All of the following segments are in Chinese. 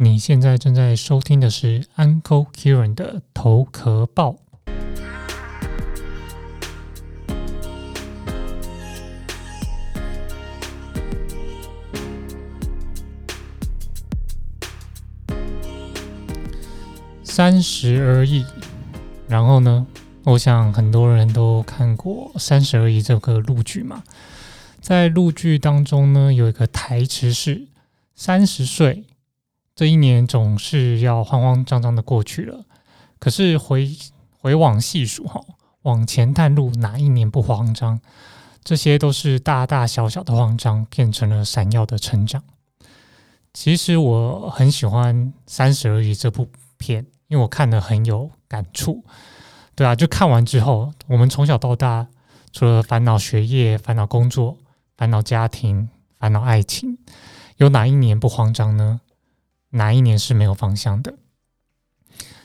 你现在正在收听的是 Uncle Kieran 的头壳报。三十而已。然后呢，我想很多人都看过《三十而已》这个陆剧嘛。在陆剧当中呢，有一个台词是“三十岁”。这一年总是要慌慌张张的过去了，可是回回往细数哈，往前探路，哪一年不慌张？这些都是大大小小的慌张，变成了闪耀的成长。其实我很喜欢《三十而已》这部片，因为我看的很有感触。对啊，就看完之后，我们从小到大，除了烦恼学业、烦恼工作、烦恼家庭、烦恼爱情，有哪一年不慌张呢？哪一年是没有方向的？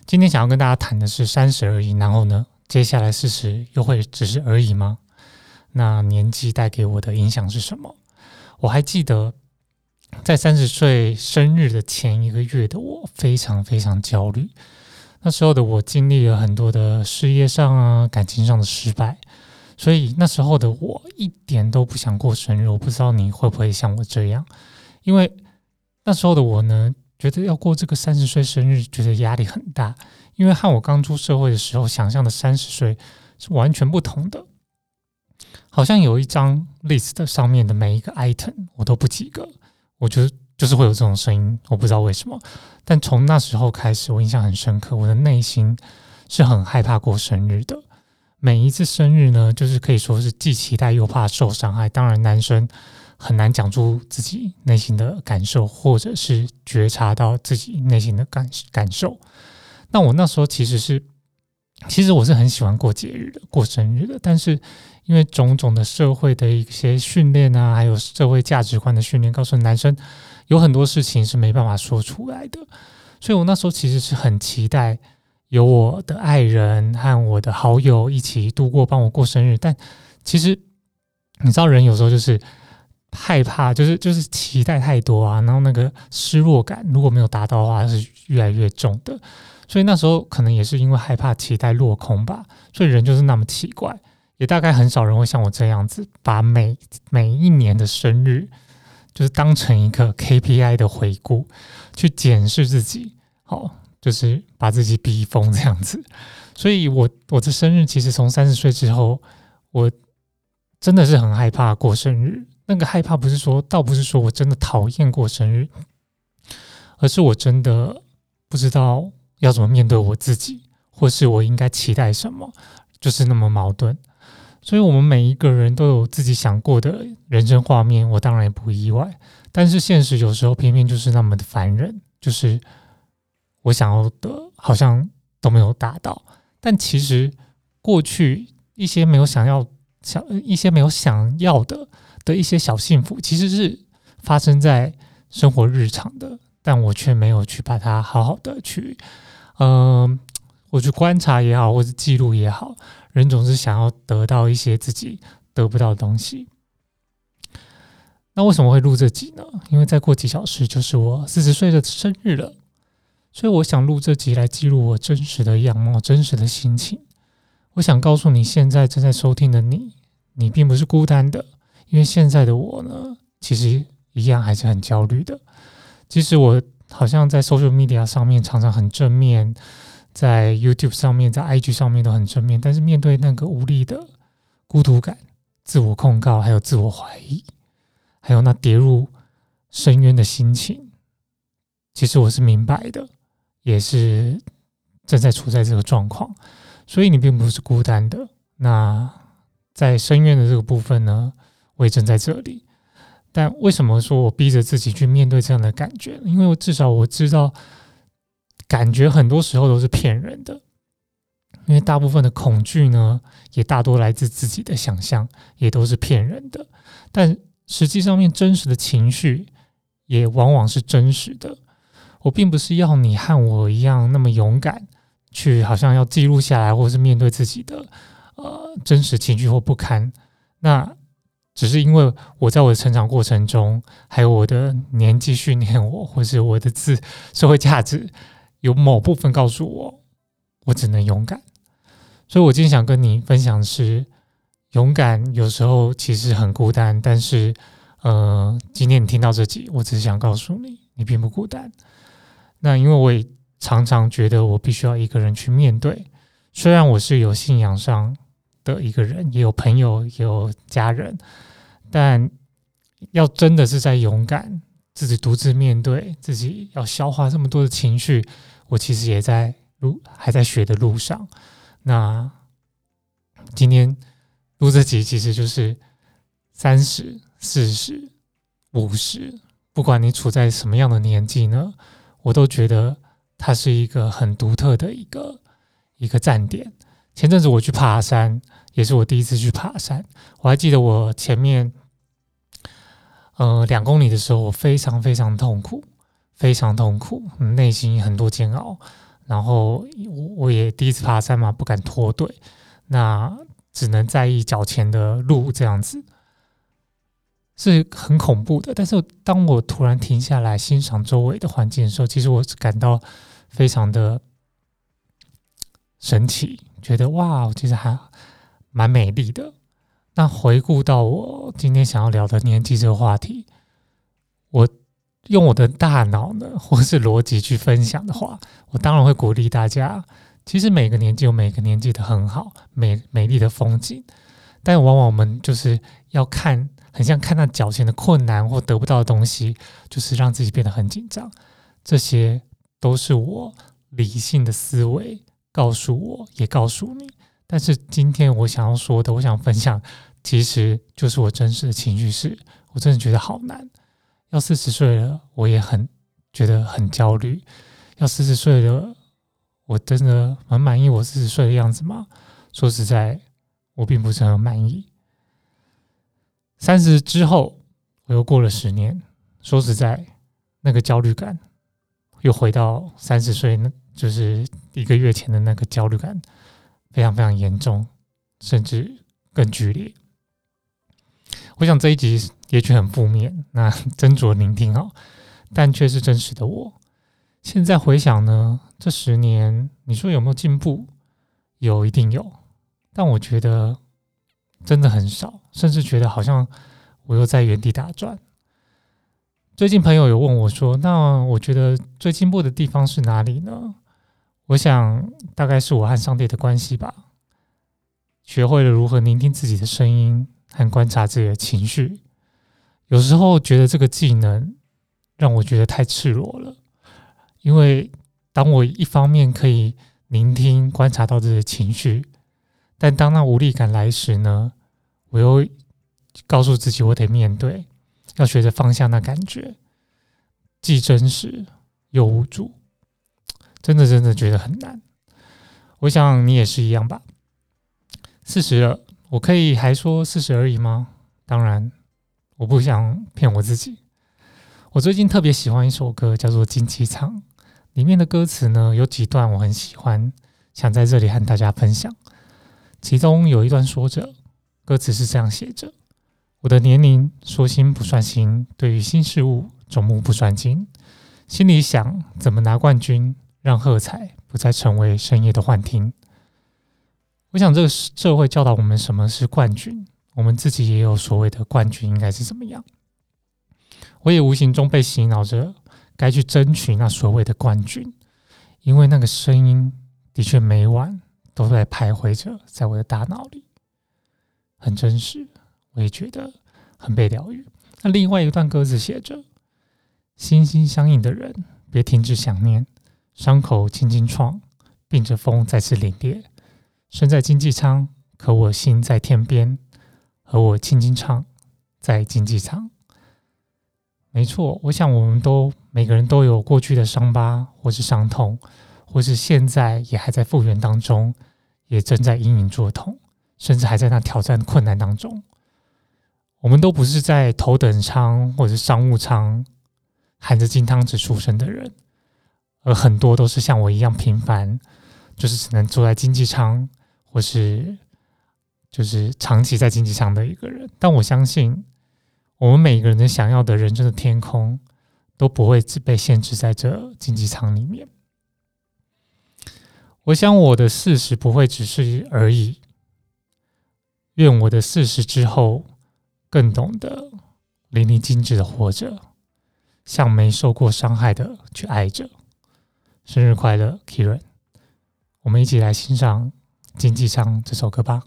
今天想要跟大家谈的是三十而已，然后呢，接下来四十又会只是而已吗？那年纪带给我的影响是什么？我还记得在三十岁生日的前一个月的我，非常非常焦虑。那时候的我经历了很多的事业上啊、感情上的失败，所以那时候的我一点都不想过生日。我不知道你会不会像我这样，因为那时候的我呢。觉得要过这个三十岁生日，觉得压力很大，因为和我刚出社会的时候想象的三十岁是完全不同的。好像有一张 list 上面的每一个 item 我都不及格，我觉得就是会有这种声音，我不知道为什么。但从那时候开始，我印象很深刻，我的内心是很害怕过生日的。每一次生日呢，就是可以说是既期待又怕受伤害。当然，男生。很难讲出自己内心的感受，或者是觉察到自己内心的感感受。那我那时候其实是，其实我是很喜欢过节日的，过生日的。但是因为种种的社会的一些训练啊，还有社会价值观的训练，告诉男生有很多事情是没办法说出来的。所以我那时候其实是很期待有我的爱人和我的好友一起度过，帮我过生日。但其实你知道，人有时候就是。害怕就是就是期待太多啊，然后那个失落感如果没有达到的话是越来越重的，所以那时候可能也是因为害怕期待落空吧，所以人就是那么奇怪，也大概很少人会像我这样子，把每每一年的生日就是当成一个 KPI 的回顾，去检视自己，好，就是把自己逼疯这样子，所以我我的生日其实从三十岁之后，我真的是很害怕过生日。那个害怕不是说，倒不是说我真的讨厌过生日，而是我真的不知道要怎么面对我自己，或是我应该期待什么，就是那么矛盾。所以，我们每一个人都有自己想过的人生画面，我当然也不意外。但是，现实有时候偏偏就是那么的烦人，就是我想要的，好像都没有达到。但其实，过去一些没有想要想，一些没有想要的。的一些小幸福，其实是发生在生活日常的，但我却没有去把它好好的去，嗯，我去观察也好，或者记录也好，人总是想要得到一些自己得不到的东西。那为什么会录这集呢？因为再过几小时就是我四十岁的生日了，所以我想录这集来记录我真实的样貌、真实的心情。我想告诉你，现在正在收听的你，你并不是孤单的。因为现在的我呢，其实一样还是很焦虑的。即使我好像在 social media 上面常常很正面，在 YouTube 上面、在 IG 上面都很正面，但是面对那个无力的孤独感、自我控告，还有自我怀疑，还有那跌入深渊的心情，其实我是明白的，也是正在处在这个状况。所以你并不是孤单的。那在深渊的这个部分呢？我也正在这里，但为什么说我逼着自己去面对这样的感觉？因为我至少我知道，感觉很多时候都是骗人的。因为大部分的恐惧呢，也大多来自自己的想象，也都是骗人的。但实际上面真实的情绪，也往往是真实的。我并不是要你和我一样那么勇敢，去好像要记录下来，或是面对自己的呃真实情绪或不堪。那只是因为我在我的成长过程中，还有我的年纪训练我，或是我的自社会价值，有某部分告诉我，我只能勇敢。所以我今天想跟你分享的是，勇敢有时候其实很孤单，但是，呃，今天你听到这集，我只是想告诉你，你并不孤单。那因为我也常常觉得我必须要一个人去面对，虽然我是有信仰上的一个人，也有朋友，也有家人，但要真的是在勇敢自己独自面对自己，要消化这么多的情绪，我其实也在路还在学的路上。那今天录这集，其实就是三十四十五十，不管你处在什么样的年纪呢，我都觉得它是一个很独特的一个一个站点。前阵子我去爬山，也是我第一次去爬山。我还记得我前面呃两公里的时候，我非常非常痛苦，非常痛苦，内心很多煎熬。然后我我也第一次爬山嘛，不敢脱队，那只能在意脚前的路，这样子是很恐怖的。但是当我突然停下来欣赏周围的环境的时候，其实我感到非常的神奇，觉得哇，其实还蛮美丽的。那回顾到我今天想要聊的年纪这个话题，我。用我的大脑呢，或是逻辑去分享的话，我当然会鼓励大家。其实每个年纪有每个年纪的很好美美丽的风景，但往往我们就是要看，很像看到脚前的困难或得不到的东西，就是让自己变得很紧张。这些都是我理性的思维告诉我，也告诉你。但是今天我想要说的，我想分享，其实就是我真实的情绪，是我真的觉得好难。要四十岁了，我也很觉得很焦虑。要四十岁了，我真的很满意我四十岁的样子吗？说实在，我并不是很满意。三十之后，我又过了十年。说实在，那个焦虑感又回到三十岁，那就是一个月前的那个焦虑感，非常非常严重，甚至更剧烈。我想这一集也许很负面，那斟酌聆听哦，但却是真实的我。现在回想呢，这十年你说有没有进步？有，一定有。但我觉得真的很少，甚至觉得好像我又在原地打转。最近朋友有问我说：“那我觉得最进步的地方是哪里呢？”我想大概是我和上帝的关系吧，学会了如何聆听自己的声音。和观察自己的情绪，有时候觉得这个技能让我觉得太赤裸了。因为当我一方面可以聆听、观察到自己的情绪，但当那无力感来时呢，我又告诉自己我得面对，要学着放下那感觉，既真实又无助。真的，真的觉得很难。我想你也是一样吧。四十了。我可以还说四十而已吗？当然，我不想骗我自己。我最近特别喜欢一首歌，叫做《金鸡场》，里面的歌词呢有几段我很喜欢，想在这里和大家分享。其中有一段说着，歌词是这样写着：“我的年龄说新不算新，对于新事物总目不算精，心里想怎么拿冠军，让喝彩不再成为深夜的幻听。”我想，这个社会教导我们什么是冠军，我们自己也有所谓的冠军应该是怎么样。我也无形中被洗脑着，该去争取那所谓的冠军，因为那个声音的确每晚都在徘徊着，在我的大脑里，很真实，我也觉得很被疗愈。那另外一段歌词写着：“心心相印的人，别停止想念，伤口轻轻创，并着风再次凛冽。”身在经济舱，可我心在天边，和我轻轻唱，在经济舱。没错，我想我们都每个人都有过去的伤疤，或是伤痛，或是现在也还在复原当中，也正在隐隐作痛，甚至还在那挑战困难当中。我们都不是在头等舱或者商务舱含着金汤匙出生的人，而很多都是像我一样平凡，就是只能坐在经济舱。或是就是长期在经济舱的一个人，但我相信我们每一个人的想要的人生的天空都不会只被限制在这经济舱里面。我想我的四十不会只是而已，愿我的四十之后更懂得淋漓尽致的活着，像没受过伤害的去爱着。生日快乐，Kiran！我们一起来欣赏《经济舱》这首歌吧。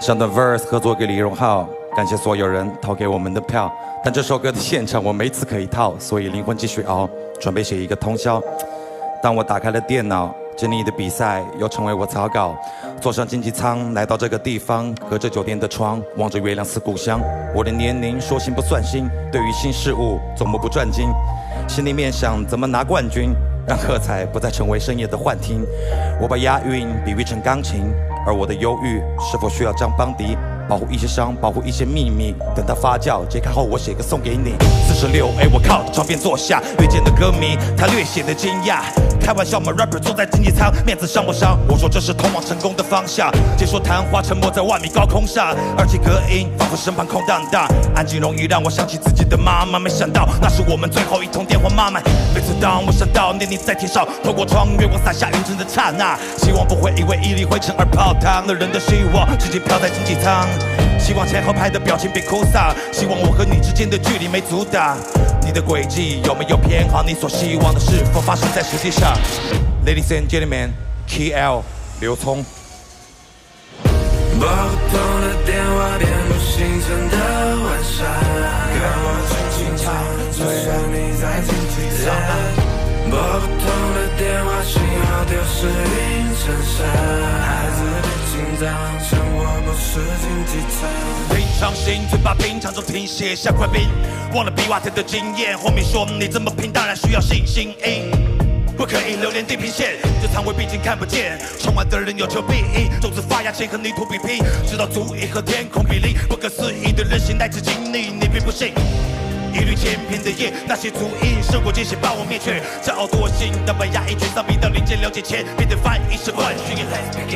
上段 verse 合作给李荣浩，感谢所有人投给我们的票。但这首歌的现场我没词可以套，所以灵魂继续熬，准备写一个通宵。当我打开了电脑，经历的比赛又成为我草稿。坐上经济舱来到这个地方，隔着酒店的窗，望着月亮思故乡。我的年龄说新不算新，对于新事物总目不转睛，心里面想怎么拿冠军，让喝彩不再成为深夜的幻听。我把押韵比喻成钢琴。而我的忧郁是否需要张邦迪保护一些伤，保护一些秘密，等它发酵揭开后，我写歌送给你。四十六，哎，我靠，床边坐下，遇见的歌迷，他略显得惊讶。开玩笑吗？rapper 坐在经济舱，面子伤不伤？我说这是通往成功的方向。解说谈话，沉默在万米高空上，耳机隔音，仿佛身旁空荡荡，安静容易让我想起自己的妈妈。没想到那是我们最后一通电话，妈妈。每次当我想到念你在天上，透过窗月光洒下云层的刹那，希望不会因为一粒灰尘而泡汤。了人的希望，直接飘在经济舱。希望前后排的表情别哭丧，希望我和你之间的距离没阻挡。你的轨迹有没有偏好？你所希望的是否发生在实际上？Ladies and gentlemen，K L 刘聪。拨不通的电话，遍布星辰的晚上，跟我轻轻唱，就算你在经济舱。拨不通的电话，信号丢失云层上，孩子当，生活不是经济舱。平常心，嘴巴平常中停写下块冰，忘了比瓦特的经验。后面说你这么拼，当然需要信心。不可以留连地平线，这仓位毕竟看不见。窗外的人有求必应，种子发芽前和泥土比拼，直到足以和天空比邻。不可思议的韧性来自经历，你并不信。一缕千篇的夜，那些足印，受过艰险把我灭却。骄傲惰性，当把压抑全丧逼到临界了解前，变得翻译是换取。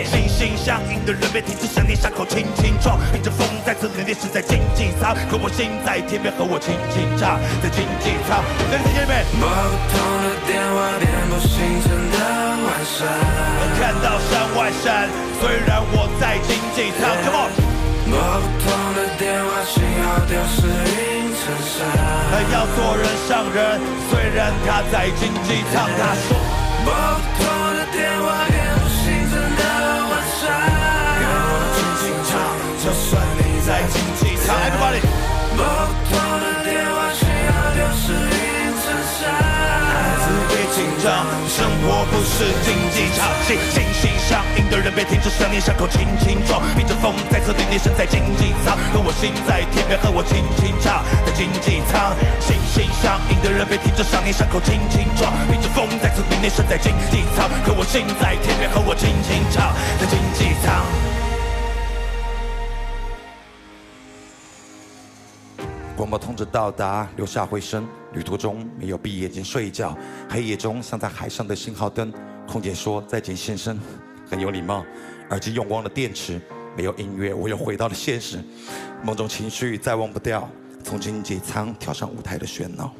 心心相印的人别停止想念，伤口轻轻撞。迎着风再次凛冽，是在经济舱，可我心在天边，和我轻轻唱，在经济舱。在天边。拨不通的电话，遍布星辰的晚上。看到山外山，虽然我在经济舱。Come on。拨不通的电话，信号丢失要做人上人，虽然他在经济舱。他说，拨不通的电话，遍布星辰的晚上。跟我轻轻唱，就算你在经济舱。Everybody，拨不通生活不是竞技场。心心相印的人别停止想念，伤口轻轻撞。迎着风再次凛冽，身在经济舱，可我心在天边，和我轻轻唱。经济舱，心心相印的人别停止想念，伤口轻轻撞。迎着风再次凛冽，身在经济舱，可我心在天边，和我轻轻唱，在经济舱。广播通知到达，留下回声。旅途中没有闭眼睛睡觉，黑夜中像在海上的信号灯。空姐说再见，先生，很有礼貌。耳机用光了电池，没有音乐，我又回到了现实。梦中情绪再忘不掉。从经济舱跳上舞台的喧闹。